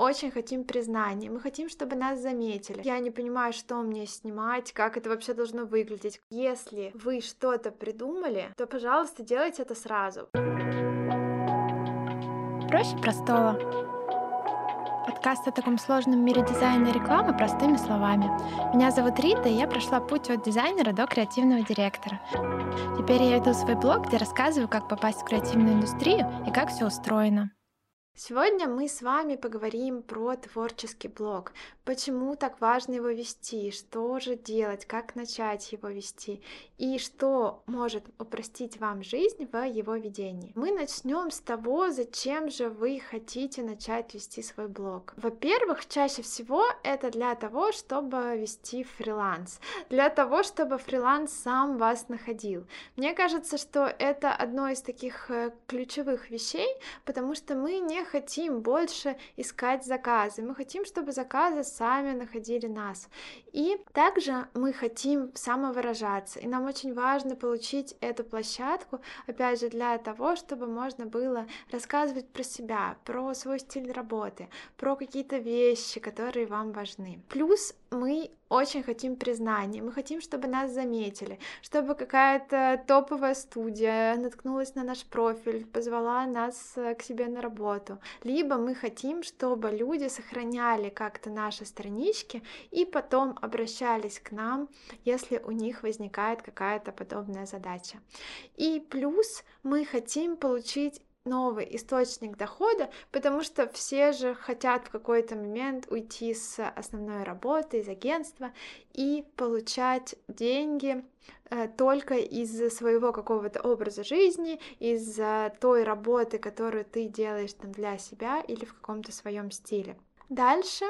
очень хотим признания, мы хотим, чтобы нас заметили. Я не понимаю, что мне снимать, как это вообще должно выглядеть. Если вы что-то придумали, то, пожалуйста, делайте это сразу. Проще простого. Подкаст о таком сложном мире дизайна и рекламы простыми словами. Меня зовут Рита, и я прошла путь от дизайнера до креативного директора. Теперь я веду свой блог, где рассказываю, как попасть в креативную индустрию и как все устроено. Сегодня мы с вами поговорим про творческий блог. Почему так важно его вести, что же делать, как начать его вести и что может упростить вам жизнь в его ведении. Мы начнем с того, зачем же вы хотите начать вести свой блог. Во-первых, чаще всего это для того, чтобы вести фриланс, для того, чтобы фриланс сам вас находил. Мне кажется, что это одно из таких э, ключевых вещей, потому что мы не хотим больше искать заказы, мы хотим, чтобы заказы сами находили нас. И также мы хотим самовыражаться, и нам очень важно получить эту площадку, опять же, для того, чтобы можно было рассказывать про себя, про свой стиль работы, про какие-то вещи, которые вам важны. Плюс мы очень хотим признания, мы хотим, чтобы нас заметили, чтобы какая-то топовая студия наткнулась на наш профиль, позвала нас э, к себе на работу. Либо мы хотим, чтобы люди сохраняли как-то наши странички и потом обращались к нам, если у них возникает какая-то подобная задача. И плюс мы хотим получить новый источник дохода, потому что все же хотят в какой-то момент уйти с основной работы, из агентства и получать деньги э, только из своего какого-то образа жизни, из той работы, которую ты делаешь там для себя или в каком-то своем стиле. Дальше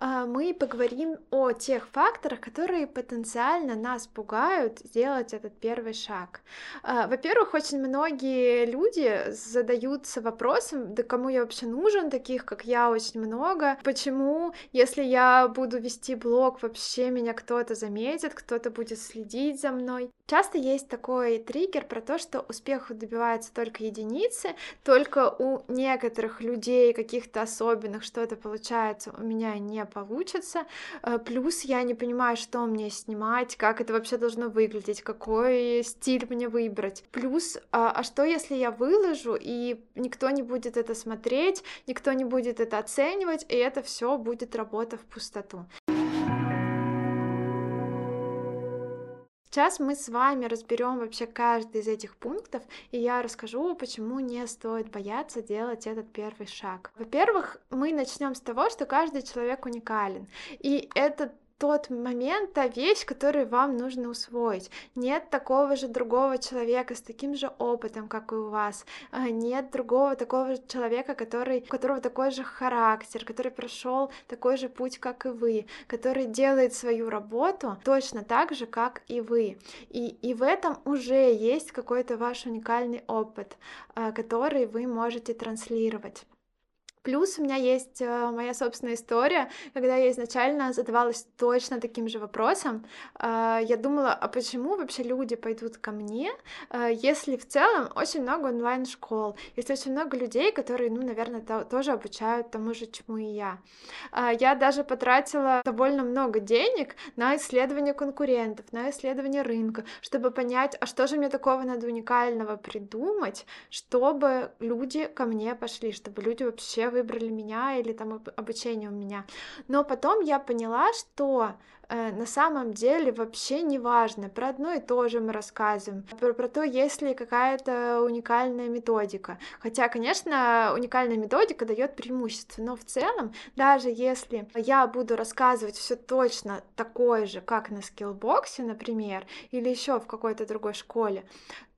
э, мы поговорим о тех факторах, которые потенциально нас пугают сделать этот первый шаг. Э, во-первых, очень многие люди задаются вопросом, да кому я вообще нужен, таких как я очень много, почему, если я буду вести блог, вообще меня кто-то заметит, кто-то будет следить за мной. Часто есть такой триггер про то, что успеху добиваются только единицы, только у некоторых людей, каких-то особенных, что-то получается, у меня не получится. Э, плюс я не понимаю, что мне снимать, как это вообще должно выглядеть, какой стиль мне выбрать. Плюс, а, а что если я выложу, и никто не будет это смотреть, никто не будет это оценивать, и это все будет работа в пустоту. Сейчас мы с вами разберем вообще каждый из этих пунктов, и я расскажу, почему не стоит бояться делать этот первый шаг. Во-первых, мы начнем с того, что каждый человек уникален, и этот тот момент, та вещь, которую вам нужно усвоить. Нет такого же другого человека с таким же опытом, как и у вас. А, нет другого такого человека, который, у которого такой же характер, который прошел такой же путь, как и вы, который делает свою работу точно так же, как и вы. И, и в этом уже есть какой-то ваш уникальный опыт, а, который вы можете транслировать. Плюс у меня есть э, моя собственная история, когда я изначально задавалась точно таким же вопросом. Э, я думала, а почему вообще люди пойдут ко мне, э, если в целом очень много онлайн-школ, если очень много людей, которые, ну, наверное, тоже обучают тому же, чему и я. Я даже потратила довольно много денег на исследование конкурентов, на исследование рынка, чтобы понять, а что же мне такого надо уникального придумать, чтобы люди ко мне пошли, чтобы люди вообще выбрали меня или там обучение у меня. Но потом я поняла, что э, на самом деле вообще не важно. Про одно и то же мы рассказываем. Про, про то, есть ли какая-то уникальная методика. Хотя, конечно, уникальная методика дает преимущество, но в целом, даже если я буду рассказывать все точно такое же, как на скиллбоксе, например, или еще в какой-то другой школе,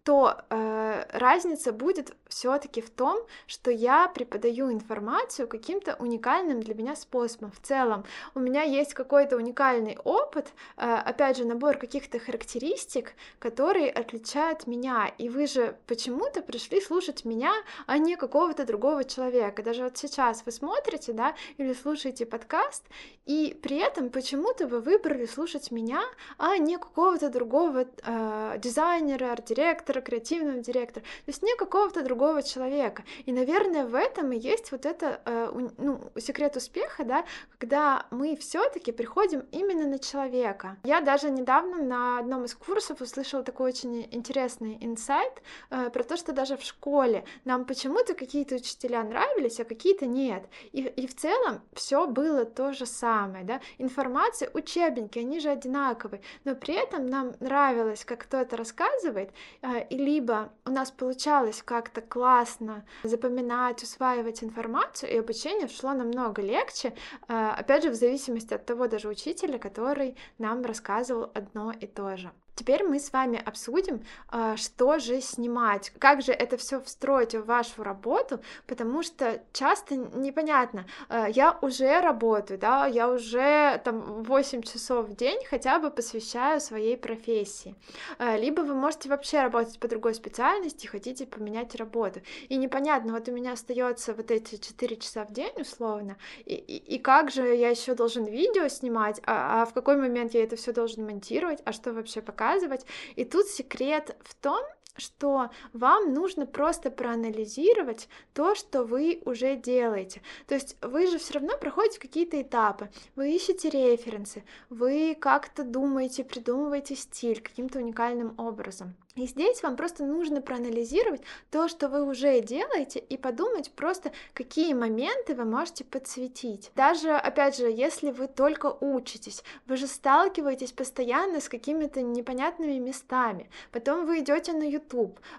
то э, разница будет все-таки в том, что я преподаю информацию каким-то уникальным для меня способом. В целом, у меня есть какой-то уникальный опыт, э, опять же, набор каких-то характеристик, которые отличают меня. И вы же почему-то пришли слушать меня, а не какого-то другого человека. Даже вот сейчас вы смотрите, да, или слушаете подкаст, и при этом почему-то вы выбрали слушать меня, а не какого-то другого э, дизайнера, арт-директора, креативного директора. То есть не какого-то другого другого человека. И, наверное, в этом и есть вот это э, ну, секрет успеха, да, когда мы все-таки приходим именно на человека. Я даже недавно на одном из курсов услышала такой очень интересный инсайт э, про то, что даже в школе нам почему-то какие-то учителя нравились, а какие-то нет. И, и в целом все было то же самое, да. Информация, учебники, они же одинаковые, но при этом нам нравилось, как кто-то рассказывает, э, и либо у нас получалось как-то классно запоминать, усваивать информацию, и обучение шло намного легче, э, опять же, в зависимости от того даже учителя, который нам рассказывал одно и то же. Теперь мы с вами обсудим, а, что же снимать, как же это все встроить в вашу работу, потому что часто непонятно, а, я уже работаю, да, я уже там 8 часов в день хотя бы посвящаю своей профессии, а, либо вы можете вообще работать по другой специальности, хотите поменять работу, и непонятно, вот у меня остается вот эти 4 часа в день условно, и, и, и как же я еще должен видео снимать, а, а в какой момент я это все должен монтировать, а что вообще пока рассказывать. И тут секрет в том, что вам нужно просто проанализировать то, что вы уже делаете. То есть вы же все равно проходите какие-то этапы, вы ищете референсы, вы как-то думаете, придумываете стиль каким-то уникальным образом. И здесь вам просто нужно проанализировать то, что вы уже делаете, и подумать просто, какие моменты вы можете подсветить. Даже, опять же, если вы только учитесь, вы же сталкиваетесь постоянно с какими-то непонятными местами. Потом вы идете на YouTube,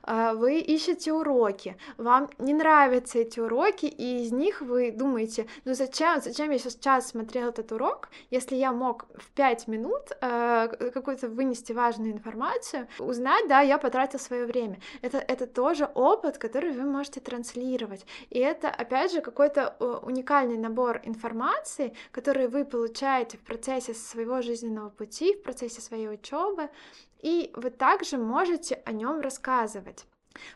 а, вы ищете уроки, вам не нравятся эти уроки, и из них вы думаете, ну зачем, зачем я сейчас смотрел этот урок, если я мог в 5 минут а, какую-то вынести важную информацию, узнать, да, я потратил свое время. Это, это тоже опыт, который вы можете транслировать. И это, опять же, какой-то э, уникальный набор информации, который вы получаете в процессе своего жизненного пути, в процессе своей учебы, и вы также можете о нем рассказывать.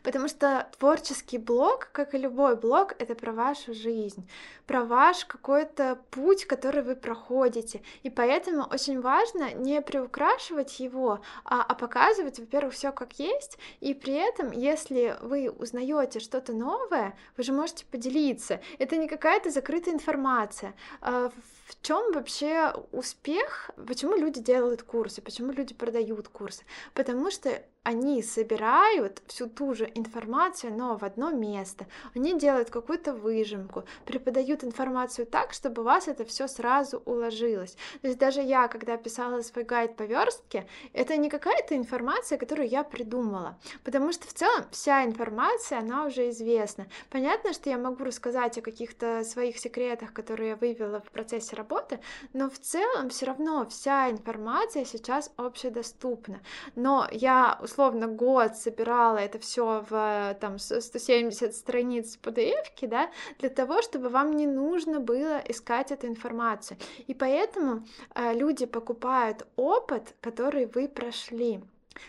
Потому что творческий блог, как и любой блог, это про вашу жизнь, про ваш какой-то путь, который вы проходите. И поэтому очень важно не приукрашивать его, а, а показывать, во-первых, все как есть. И при этом, если вы узнаете что-то новое, вы же можете поделиться. Это не какая-то закрытая информация. А, в чем вообще успех? Почему люди делают курсы? Почему люди продают курсы? Потому что они собирают всю ту же информацию, но в одно место. Они делают какую-то выжимку, преподают информацию так, чтобы у вас это все сразу уложилось. То есть даже я, когда писала свой гайд по верстке, это не какая-то информация, которую я придумала, потому что в целом вся информация, она уже известна. Понятно, что я могу рассказать о каких-то своих секретах, которые я вывела в процессе работы, но в целом все равно вся информация сейчас общедоступна. Но я условно год собирала это все в там 170 страниц PDF, да, для того, чтобы вам не нужно было искать эту информацию. И поэтому э, люди покупают опыт, который вы прошли.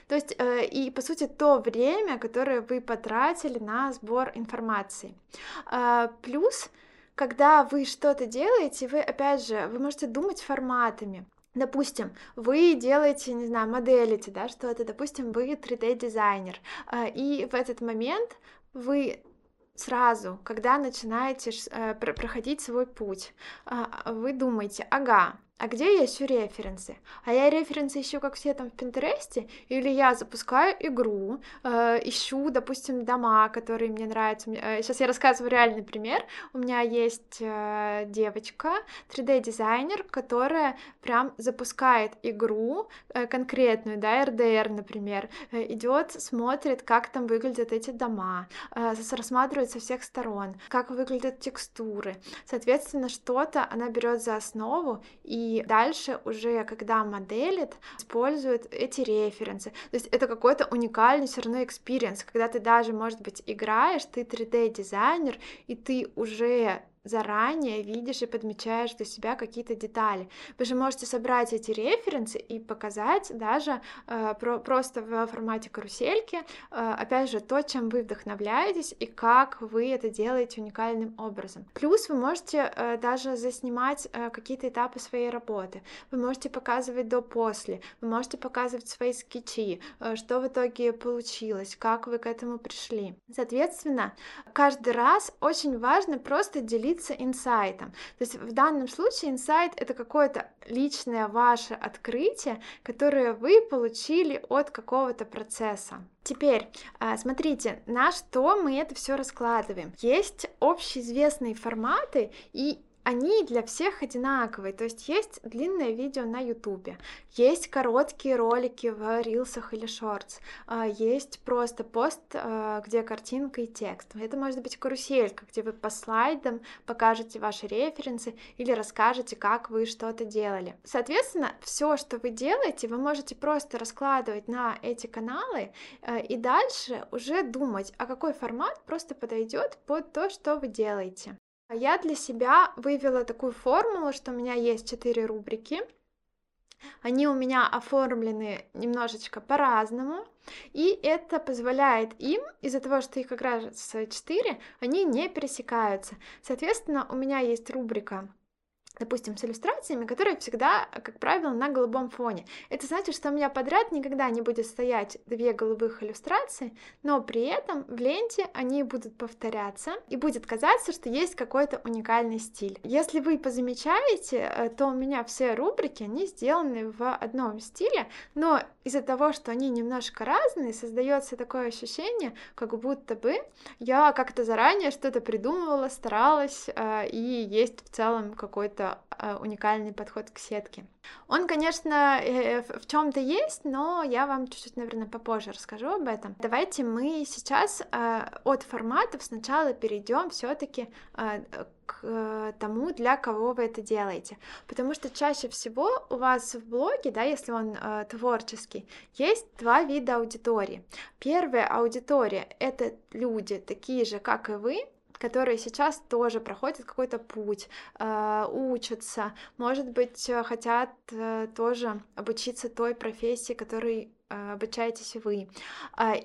То есть, э, и по сути, то время, которое вы потратили на сбор информации. Э, плюс, когда вы что-то делаете, вы, опять же, вы можете думать форматами. Допустим, вы делаете, не знаю, моделите, да, что-то, допустим, вы 3D-дизайнер, э, и в этот момент вы сразу, когда начинаете э, проходить свой путь, а, вы думаете, ага, а где я ищу референсы? А я референсы ищу, как все там в Пинтересте? Или я запускаю игру, э, ищу, допустим, дома, которые мне нравятся. Э, сейчас я рассказываю реальный пример. У меня есть э, девочка, 3D-дизайнер, которая прям запускает игру э, конкретную, да, RDR, например, э, идет, смотрит, как там выглядят эти дома, э, рассматривает со всех сторон, как выглядят текстуры. Соответственно, что-то она берет за основу и и дальше уже, когда моделит, используют эти референсы. То есть это какой-то уникальный все равно experience, когда ты даже, может быть, играешь, ты 3D-дизайнер, и ты уже заранее видишь и подмечаешь для себя какие-то детали. Вы же можете собрать эти референсы и показать даже э, про, просто в формате карусельки, э, опять же, то, чем вы вдохновляетесь и как вы это делаете уникальным образом. Плюс вы можете э, даже заснимать э, какие-то этапы своей работы. Вы можете показывать до-после, вы можете показывать свои скетчи, э, что в итоге получилось, как вы к этому пришли. Соответственно, каждый раз очень важно просто делиться инсайтом. То есть в данном случае инсайт это какое-то личное ваше открытие, которое вы получили от какого-то процесса. Теперь, а, смотрите, на что мы это все раскладываем. Есть общеизвестные форматы, и они для всех одинаковые, то есть есть длинное видео на ютубе, есть короткие ролики в рилсах или шортс, а, есть просто пост, а, где картинка и текст. Это может быть каруселька, где вы по слайдам покажете ваши референсы или расскажете, как вы что-то делали. Соответственно, все, что вы делаете, вы можете просто раскладывать на эти каналы а, и дальше уже думать, а какой формат просто подойдет под то, что вы делаете. А я для себя вывела такую формулу, что у меня есть четыре рубрики. Они у меня оформлены немножечко по-разному, и это позволяет им, из-за того, что их как раз четыре, они не пересекаются. Соответственно, у меня есть рубрика допустим, с иллюстрациями, которые всегда, как правило, на голубом фоне. Это значит, что у меня подряд никогда не будет стоять две голубых иллюстрации, но при этом в ленте они будут повторяться, и будет казаться, что есть какой-то уникальный стиль. Если вы позамечаете, э, то у меня все рубрики, они сделаны в одном стиле, но из-за того, что они немножко разные, создается такое ощущение, как будто бы я как-то заранее что-то придумывала, старалась, э, и есть в целом какой-то какой-то э, уникальный подход к сетке. Он, конечно, э, в чем-то есть, но я вам чуть-чуть, наверное, попозже расскажу об этом. Давайте мы сейчас э, от форматов сначала перейдем все-таки к тому, для кого вы это делаете. Потому что чаще всего у вас в блоге, да, если он э, творческий, есть два вида аудитории. Первая аудитория — это люди такие же, как и вы, которые сейчас тоже проходят какой-то путь, э, учатся, может быть, э, хотят э, тоже обучиться той профессии, которой обучаетесь вы.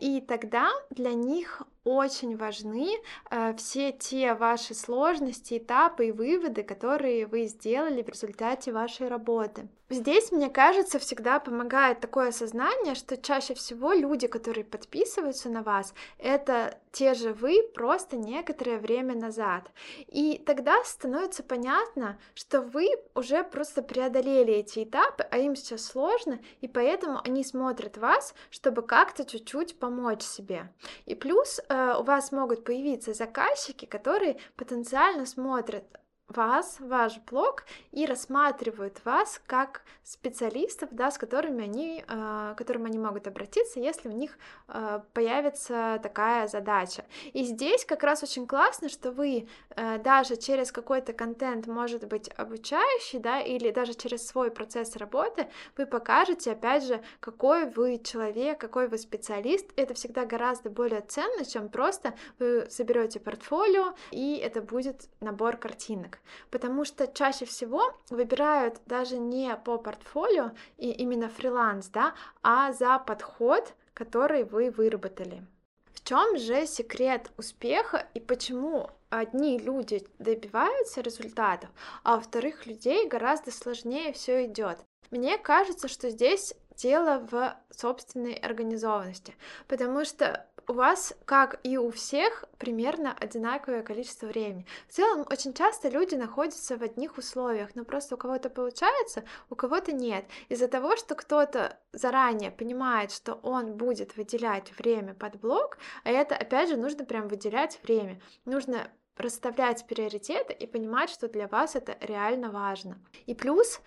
И тогда для них очень важны э, все те ваши сложности, этапы и выводы, которые вы сделали в результате вашей работы. Здесь, мне кажется, всегда помогает такое осознание, что чаще всего люди, которые подписываются на вас, это те же вы просто некоторое время назад. И тогда становится понятно, что вы уже просто преодолели эти этапы, а им сейчас сложно, и поэтому они смотрят вас, чтобы как-то чуть-чуть помочь себе. И плюс э, у вас могут появиться заказчики, которые потенциально смотрят вас, ваш блог и рассматривают вас как специалистов, да, с которыми они, э, к которым они могут обратиться, если у них э, появится такая задача. И здесь как раз очень классно, что вы э, даже через какой-то контент, может быть, обучающий, да, или даже через свой процесс работы, вы покажете, опять же, какой вы человек, какой вы специалист. Это всегда гораздо более ценно, чем просто вы соберете портфолио, и это будет набор картинок потому что чаще всего выбирают даже не по портфолио и именно фриланс, да, а за подход, который вы выработали. В чем же секрет успеха и почему одни люди добиваются результатов, а у вторых людей гораздо сложнее все идет? Мне кажется, что здесь дело в собственной организованности, потому что у вас, как и у всех, примерно одинаковое количество времени. В целом, очень часто люди находятся в одних условиях, но просто у кого-то получается, у кого-то нет. Из-за того, что кто-то заранее понимает, что он будет выделять время под блок, а это, опять же, нужно прям выделять время. Нужно расставлять приоритеты и понимать, что для вас это реально важно. И плюс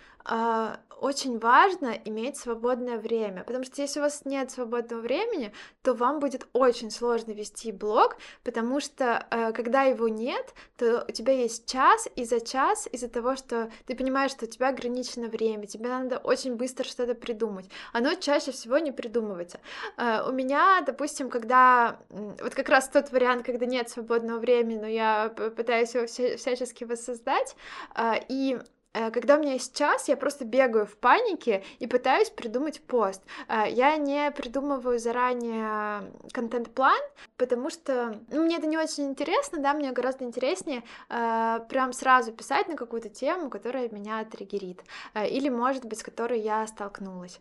очень важно иметь свободное время, потому что если у вас нет свободного времени, то вам будет очень сложно вести блог, потому что э, когда его нет, то у тебя есть час, и за час из-за того, что ты понимаешь, что у тебя ограничено время, тебе надо очень быстро что-то придумать. Оно чаще всего не придумывается. Э, у меня, допустим, когда вот как раз тот вариант, когда нет свободного времени, но я пытаюсь его всячески воссоздать, и Э, когда у меня есть час, я просто бегаю в панике и пытаюсь придумать пост. Э, я не придумываю заранее контент-план, потому что ну, мне это не очень интересно, да, мне гораздо интереснее э, прям сразу писать на какую-то тему, которая меня триггерит, или, может быть, с которой я столкнулась.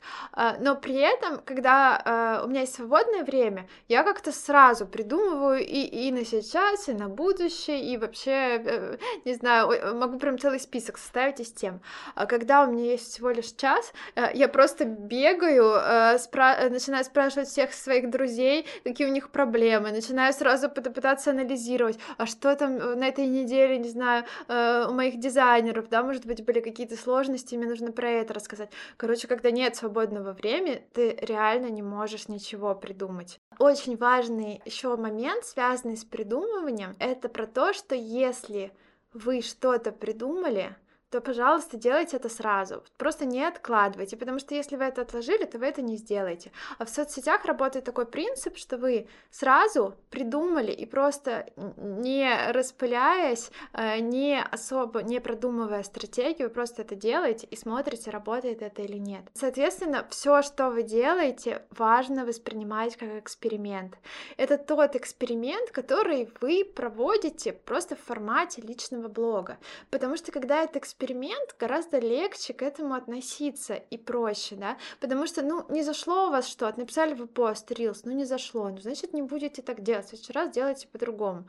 Но при этом, когда у меня есть свободное время, я как-то сразу придумываю и, и на сейчас, и на будущее, и вообще, не знаю, могу прям целый список составить из тем. А когда у меня есть всего лишь час, э, я просто бегаю, э, спра- начинаю спрашивать всех своих друзей, какие у них проблемы, начинаю сразу пытаться анализировать, а что там э, на этой неделе, не знаю, у моих дизайнеров, да, может быть, были какие-то сложности, мне нужно про это рассказать. Короче, когда нет свободного времени, ты реально не можешь ничего придумать. Очень важный еще момент, связанный с придумыванием, это про то, что если вы что-то придумали, то, пожалуйста, делайте это сразу. Просто не откладывайте, потому что если вы это отложили, то вы это не сделаете. А в соцсетях работает такой принцип, что вы сразу придумали и просто не распыляясь, э, не особо не продумывая стратегию, вы просто это делаете и смотрите, работает это или нет. Соответственно, все, что вы делаете, важно воспринимать как эксперимент. Это тот эксперимент, который вы проводите просто в формате личного блога. Потому что когда это эксперимент, эксперимент, гораздо легче к этому относиться и проще, да, потому что, ну, не зашло у вас что, написали вы пост, рилс, ну, не зашло, ну, значит, не будете так делать, в следующий раз делайте по-другому.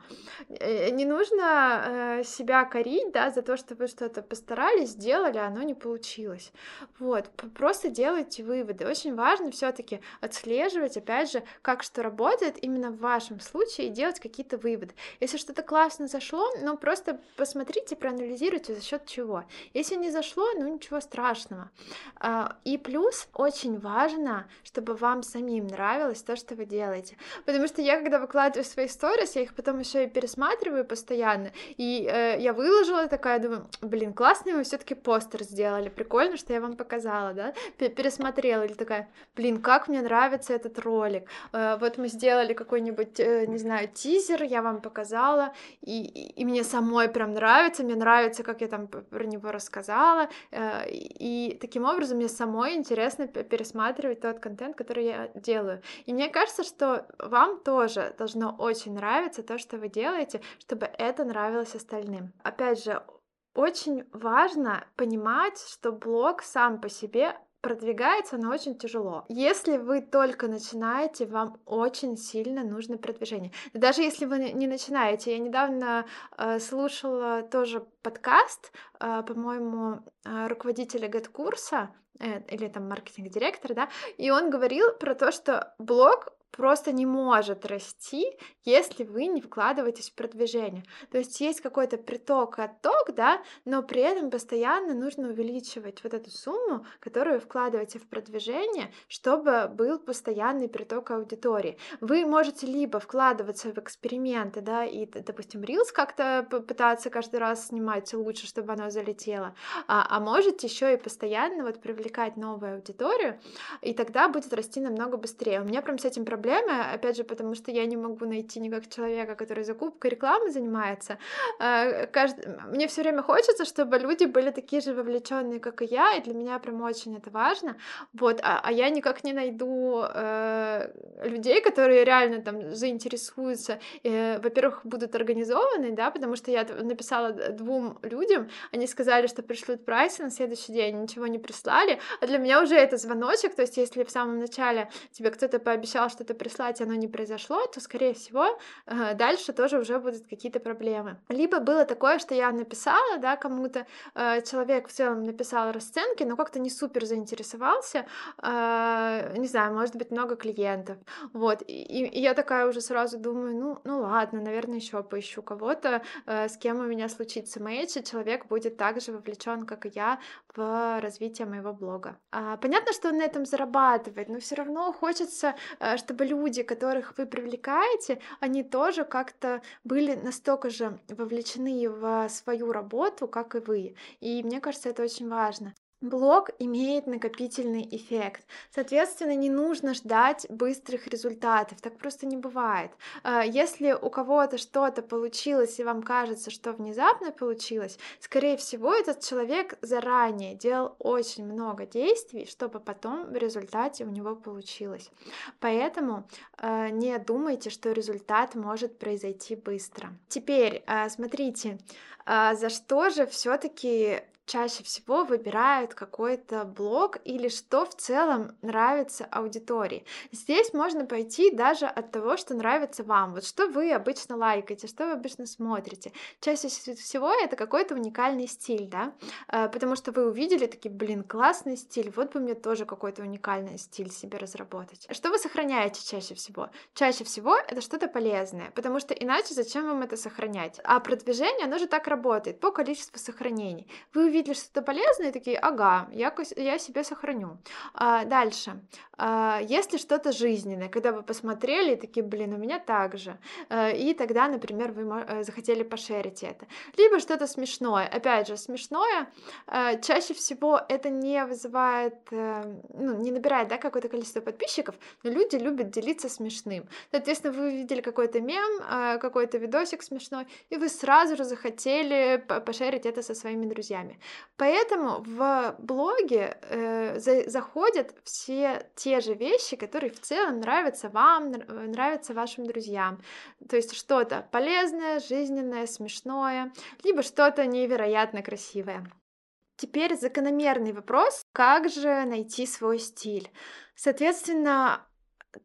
Э, не нужно э, себя корить, да, за то, что вы что-то постарались, сделали, а оно не получилось. Вот, просто делайте выводы. Очень важно все таки отслеживать, опять же, как что работает именно в вашем случае и делать какие-то выводы. Если что-то классно зашло, ну, просто посмотрите, проанализируйте, за счет чего. Если не зашло, ну ничего страшного. А, и плюс очень важно, чтобы вам самим нравилось то, что вы делаете. Потому что я, когда выкладываю свои сторис, я их потом еще и пересматриваю постоянно. И э, я выложила такая, думаю, блин, классный мы все-таки постер сделали. Прикольно, что я вам показала, да? Пересмотрела. Или такая, блин, как мне нравится этот ролик. Э, вот мы сделали какой-нибудь, э, не знаю, тизер, я вам показала, и, и, и мне самой прям нравится, мне нравится, как я там про него рассказала, э, и таким образом мне самой интересно пересматривать тот контент, который я делаю. И мне кажется, что вам тоже должно очень нравиться то, что вы делаете, чтобы это нравилось остальным. Опять же, очень важно понимать, что блог сам по себе продвигается, но очень тяжело. Если вы только начинаете, вам очень сильно нужно продвижение. Даже если вы не начинаете, я недавно э, слушала тоже подкаст, э, по-моему, э, руководителя GetCourse а, э, или там маркетинг-директор, да, и он говорил про то, что блог просто не может расти, если вы не вкладываетесь в продвижение. То есть есть какой-то приток, отток, да, но при этом постоянно нужно увеличивать вот эту сумму, которую вы вкладываете в продвижение, чтобы был постоянный приток аудитории. Вы можете либо вкладываться в эксперименты, да, и, допустим, Reels как-то пытаться каждый раз снимать лучше, чтобы оно залетело, а, а можете еще и постоянно вот привлекать новую аудиторию, и тогда будет расти намного быстрее. У меня прям с этим проблема проблемы, опять же, потому что я не могу найти никак человека, который закупкой рекламы занимается. А, мне все время хочется, чтобы люди были такие же вовлеченные, как и я, и для меня прям очень это важно. Вот, а, а я никак не найду э, людей, которые реально там заинтересуются, э, во-первых, будут организованы, да, потому что я написала двум людям, они сказали, что пришлют прайсы на следующий день, ничего не прислали, а для меня уже это звоночек, то есть если в самом начале тебе кто-то пообещал, что ты что-то прислать, оно не произошло, то, скорее всего, э, дальше тоже уже будут какие-то проблемы. Либо было такое, что я написала, да, кому-то, э, человек в целом написал расценки, но как-то не супер заинтересовался, э, не знаю, может быть, много клиентов, вот, и, я такая уже сразу думаю, ну, ну ладно, наверное, еще поищу кого-то, с кем у меня случится мэйч, и человек будет так же вовлечен, как и я, в развитие моего блога. А, понятно, что он на этом зарабатывает, но все равно хочется, чтобы чтобы люди, которых вы привлекаете, они тоже как-то были настолько же вовлечены в свою работу, как и вы. И мне кажется, это очень важно. Блог имеет накопительный эффект. Соответственно, не нужно ждать быстрых результатов. Так просто не бывает. А, если у кого-то что-то получилось, и вам кажется, что внезапно получилось, скорее всего, этот человек заранее делал очень много действий, чтобы потом в результате у него получилось. Поэтому а, не думайте, что результат может произойти быстро. Теперь, а, смотрите, за что же все-таки чаще всего выбирают какой-то блог или что в целом нравится аудитории. Здесь можно пойти даже от того, что нравится вам. Вот что вы обычно лайкаете, что вы обычно смотрите. Чаще всего это какой-то уникальный стиль, да, э, потому что вы увидели такие, блин, классный стиль, вот бы мне тоже какой-то уникальный стиль себе разработать. Что вы сохраняете чаще всего? Чаще всего это что-то полезное, потому что иначе зачем вам это сохранять? А продвижение, оно же так работает, по количеству сохранений. Вы увидели что-то полезное, такие, ага, я, я себе сохраню. А, дальше. А, если что-то жизненное, когда вы посмотрели, такие, блин, у меня так же. А, и тогда, например, вы э, захотели пошерить это. Либо что-то смешное. Опять же, смешное а, чаще всего это не вызывает, а, ну, не набирает, да, какое-то количество подписчиков, но люди любят делиться смешным. Соответственно, вы увидели какой-то мем, а, какой-то видосик смешной, и вы сразу же захотели пошерить это со своими друзьями. Поэтому в блоге э, за, заходят все те же вещи, которые в целом нравятся вам, нравятся вашим друзьям. То есть что-то полезное, жизненное, смешное, либо что-то невероятно красивое. Теперь закономерный вопрос, как же найти свой стиль? Соответственно,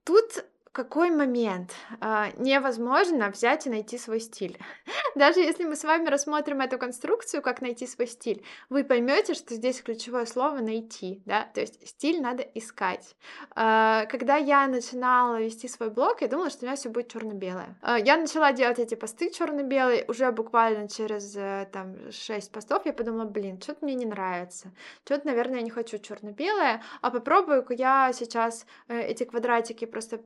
тут какой момент а, невозможно взять и найти свой стиль. Даже если мы с вами рассмотрим эту конструкцию, как найти свой стиль, вы поймете, что здесь ключевое слово найти, да, то есть стиль надо искать. А, когда я начинала вести свой блог, я думала, что у меня все будет черно-белое. А, я начала делать эти посты черно-белые, уже буквально через э, там 6 постов я подумала, блин, что-то мне не нравится, что-то, наверное, я не хочу черно-белое, а попробую-ка я сейчас э, эти квадратики просто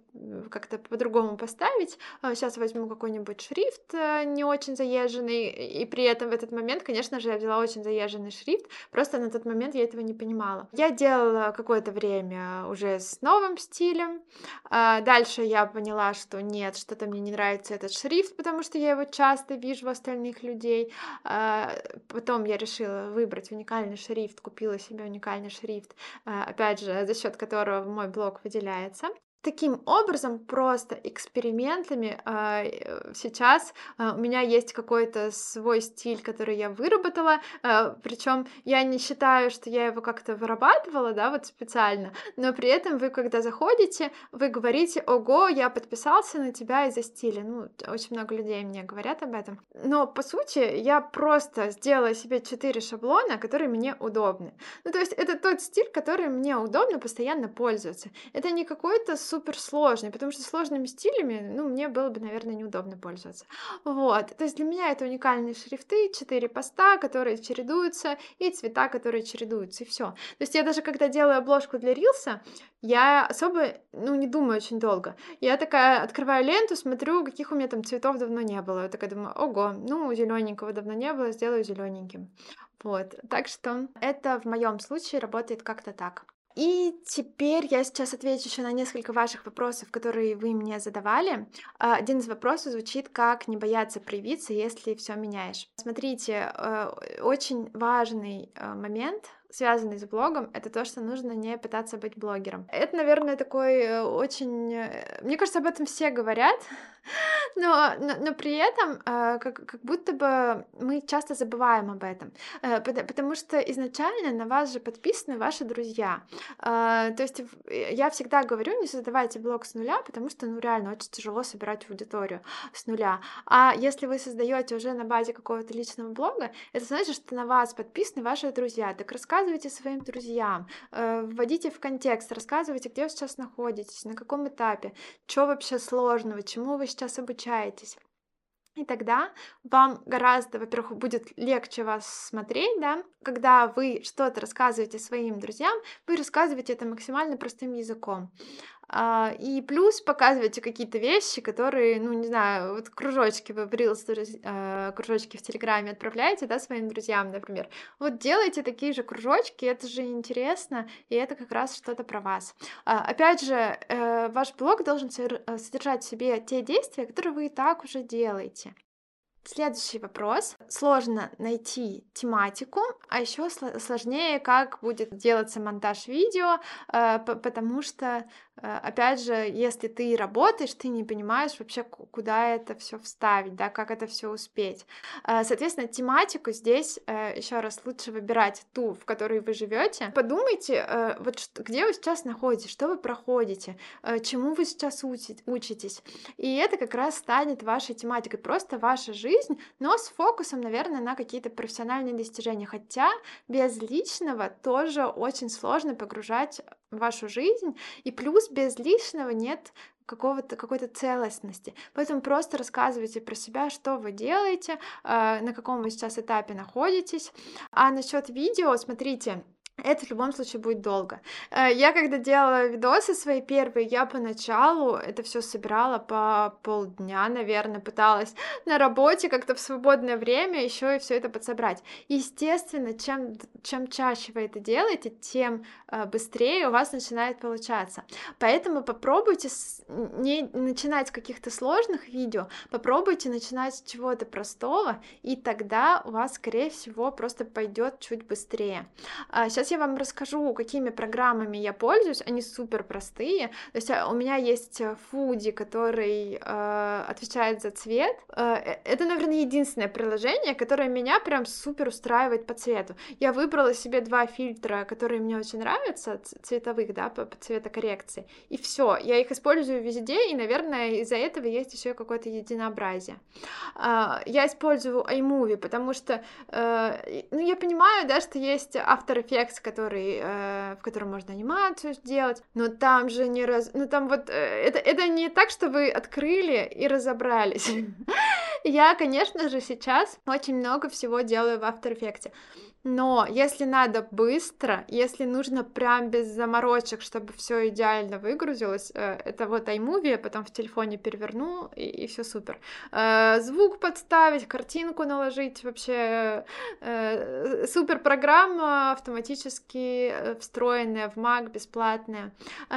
как-то по-другому поставить. Сейчас а, возьму какой-нибудь шрифт э, не очень заезженный, и при этом в этот момент, конечно же, я взяла очень заезженный шрифт, просто на тот момент я этого не понимала. Я делала какое-то время уже с новым стилем, а, дальше я поняла, что нет, что-то мне не нравится этот шрифт, потому что я его часто вижу у остальных людей. А, потом я решила выбрать уникальный шрифт, купила себе уникальный шрифт, опять же, за счет которого мой блог выделяется. Таким образом, просто экспериментами а, э, сейчас а, у меня есть какой-то свой стиль, который я выработала, а, причем я не считаю, что я его как-то вырабатывала, да, вот специально, но при этом вы, когда заходите, вы говорите, ого, я подписался на тебя из-за стиля, ну, очень много людей мне говорят об этом, но по сути я просто сделала себе четыре шаблона, которые мне удобны, ну, то есть это тот стиль, который мне удобно постоянно пользоваться, это не какой-то супер сложный, потому что сложными стилями, ну, мне было бы, наверное, неудобно пользоваться. Вот, то есть для меня это уникальные шрифты, четыре поста, которые чередуются, и цвета, которые чередуются, и все. То есть я даже когда делаю обложку для рилса, я особо, ну, не думаю очень долго. Я такая открываю ленту, смотрю, каких у меня там цветов давно не было. Я такая думаю, ого, ну, зелененького давно не было, сделаю зелененьким. Вот, так что это в моем случае работает как-то так. И теперь я сейчас отвечу еще на несколько ваших вопросов, которые вы мне задавали. А, один из вопросов звучит, как не бояться проявиться, если все меняешь. Смотрите, э, очень важный э, момент связанный с блогом, это то, что нужно не пытаться быть блогером. Это, наверное, такой э, очень... Мне кажется, об этом все говорят, но, но, но при этом э, как, как будто бы мы часто забываем об этом, потому что изначально на вас же подписаны ваши друзья. То есть я всегда говорю, не создавайте блог с нуля, потому что, ну, реально очень тяжело собирать аудиторию с нуля. А если вы создаете уже на базе какого-то личного блога, это значит, что на вас подписаны ваши друзья. Так рассказывайте своим друзьям, э, вводите в контекст, рассказывайте, где вы сейчас находитесь, на каком этапе, что вообще сложного, чему вы сейчас обучаетесь. И тогда вам гораздо, во-первых, будет легче вас смотреть, да, когда вы что-то рассказываете своим друзьям, вы рассказываете это максимально простым языком. А, и плюс показывайте какие-то вещи, которые, ну, не знаю, вот кружочки вы Reels, э, кружочки в Телеграме отправляете, да, своим друзьям, например. Вот делайте такие же кружочки, это же интересно, и это как раз что-то про вас. А, опять же, э, ваш блог должен э, содержать в себе те действия, которые вы и так уже делаете. Следующий вопрос. Сложно найти тематику, а еще сложнее, как будет делаться монтаж видео, потому что опять же, если ты работаешь, ты не понимаешь вообще, куда это все вставить, да, как это все успеть. Э, соответственно, тематику здесь э, еще раз лучше выбирать ту, в которой вы живете. Подумайте, вот где вы сейчас находитесь, что вы проходите, чему вы сейчас учитесь. И это как раз станет вашей тематикой, просто ваша жизнь, но с фокусом, наверное, на какие-то профессиональные достижения. Хотя без личного тоже очень сложно погружать вашу жизнь. И плюс без лишнего нет какого-то какой-то целостности. Поэтому просто рассказывайте про себя, что вы делаете, э, на каком вы сейчас этапе находитесь. А насчет видео, смотрите, это в любом случае будет долго. Э, я когда делала видосы свои первые, я поначалу это все собирала по полдня, наверное, пыталась на работе как-то в свободное время еще и все это подсобрать. Естественно, чем, чем чаще вы это делаете, тем э, быстрее у вас начинает получаться. Поэтому попробуйте не начинать с каких-то сложных видео, попробуйте начинать с чего-то простого, и тогда у вас, скорее всего, просто пойдет чуть быстрее. Сейчас а, я вам расскажу, какими программами я пользуюсь. Они супер простые. То есть а, у меня есть э, Фуди, который э, отвечает за цвет. Э, э, это, наверное, единственное приложение, которое меня прям супер устраивает по цвету. Я выбрала себе два фильтра, которые мне очень нравятся, цветовых, да, по, по цветокоррекции. И все, я их использую везде, и, наверное, из-за этого есть еще какое-то единообразие. Э, я использую iMovie, потому что, э, ну, я понимаю, да, что есть After Effects, который, э, в котором можно анимацию сделать, но там же не раз... Ну, там вот... Э, это, это не так, что вы открыли и разобрались. Я, конечно же, сейчас очень много всего делаю в After Effects. Но если надо быстро, если нужно прям без заморочек, чтобы все идеально выгрузилось, э, это вот iMovie, я потом в телефоне переверну, и, и все супер. Э, звук подставить, картинку наложить, вообще э, супер программа автоматически встроенная в Mac, бесплатная.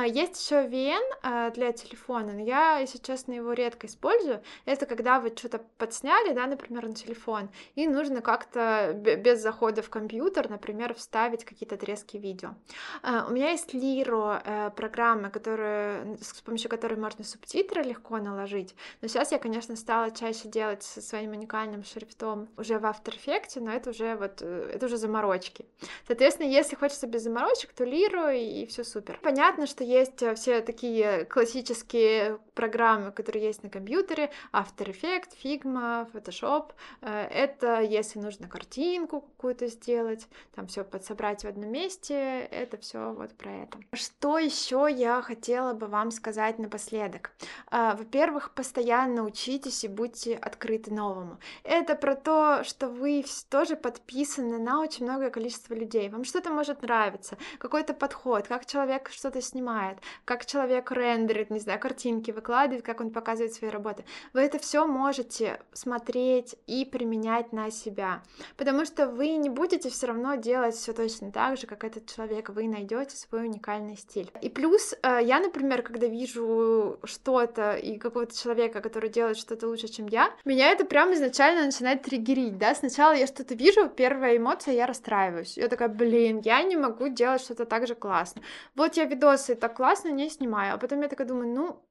Есть еще VN для телефона, но я, если честно, его редко использую. Это когда вы что-то подсняли, да, например, на телефон, и нужно как-то без захода в компьютер, например, вставить какие-то отрезки видео. А, у меня есть Liro, э, программа, которая, с помощью которой можно субтитры легко наложить, но сейчас я, конечно, стала чаще делать со своим уникальным шрифтом уже в After Effects, но это уже вот, э, это уже заморочки. Соответственно, если хочется без заморочек, то Liro и, все супер. Понятно, что есть э, все такие классические программы, которые есть на компьютере, After Effects, Figma, Photoshop. Это если нужно картинку какую-то сделать, там все подсобрать в одном месте, это все вот про это. Что еще я хотела бы вам сказать напоследок? А, во-первых, постоянно учитесь и будьте открыты новому. Это про то, что вы тоже подписаны на очень многое количество людей. Вам что-то может нравиться, какой-то подход, как человек что-то снимает, как человек рендерит, не знаю, картинки выкладывает, как он показывает свои работы. Вы это все можете смотреть и применять на себя, потому что вы не будете все равно делать все точно так же, как этот человек, вы найдете свой уникальный стиль. И плюс э, я, например, когда вижу что-то и какого-то человека, который делает что-то лучше, чем я, меня это прям изначально начинает триггерить, да, сначала я что-то вижу, первая эмоция, я расстраиваюсь, я такая, блин, я не могу делать что-то так же классно. Вот я видосы так классно не снимаю, а потом я такая думаю, ну,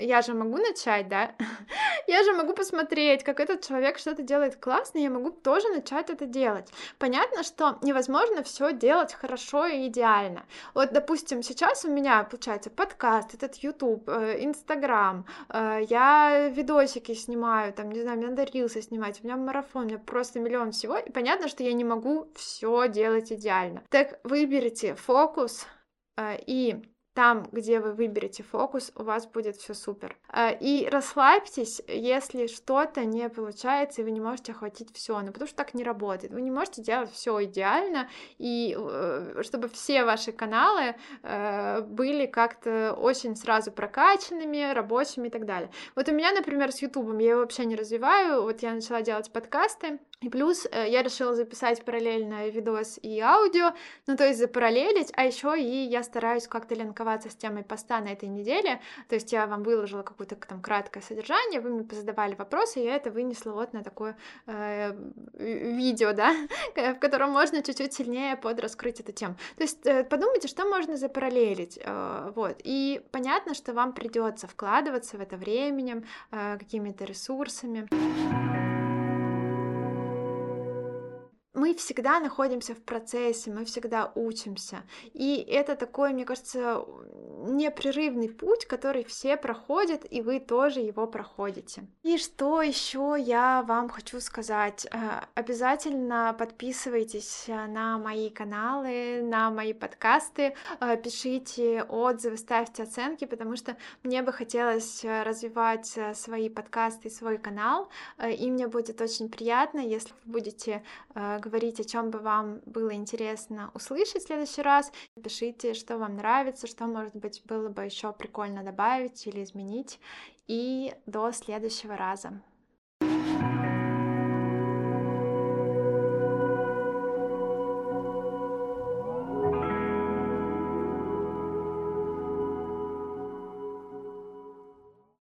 я же могу начать, да? я же могу посмотреть, как этот человек что-то делает классно, я могу тоже начать это делать. Понятно, что невозможно все делать хорошо и идеально. Вот, допустим, сейчас у меня получается подкаст, этот YouTube, э, Инстаграм, э, я видосики снимаю, там, не знаю, мне надо рилсы снимать, у меня марафон, у меня просто миллион всего, и понятно, что я не могу все делать идеально. Так выберите фокус э, и там, где вы выберете фокус, у вас будет все супер. Э, и расслабьтесь, если что-то не получается, и вы не можете охватить все, ну потому что так не работает. Вы не можете делать все идеально, и э, чтобы все ваши каналы э, были как-то очень сразу прокачанными, рабочими и так далее. Вот у меня, например, с Ютубом я его вообще не развиваю, вот я начала делать подкасты, и плюс э, я решила записать параллельно видос и аудио, ну то есть запараллелить, а еще и я стараюсь как-то линковаться с темой поста на этой неделе, то есть я вам выложила какое-то там краткое содержание, вы мне позадавали вопросы, и я это вынесла вот на такое э, видео, да, в котором можно чуть-чуть сильнее подраскрыть эту тему. То есть э, подумайте, что можно запараллелить, э, вот, и понятно, что вам придется вкладываться в это временем, э, какими-то ресурсами. Мы всегда находимся в процессе, мы всегда учимся. И это такой, мне кажется, непрерывный путь, который все проходят, и вы тоже его проходите. И что еще я вам хочу сказать? Э, обязательно подписывайтесь на мои каналы, на мои подкасты, э, пишите отзывы, ставьте оценки, потому что мне бы хотелось развивать свои подкасты, свой канал, э, и мне будет очень приятно, если вы будете говорить, о чем бы вам было интересно услышать в следующий раз. Пишите, что вам нравится, что, может быть, было бы еще прикольно добавить или изменить. И до следующего раза.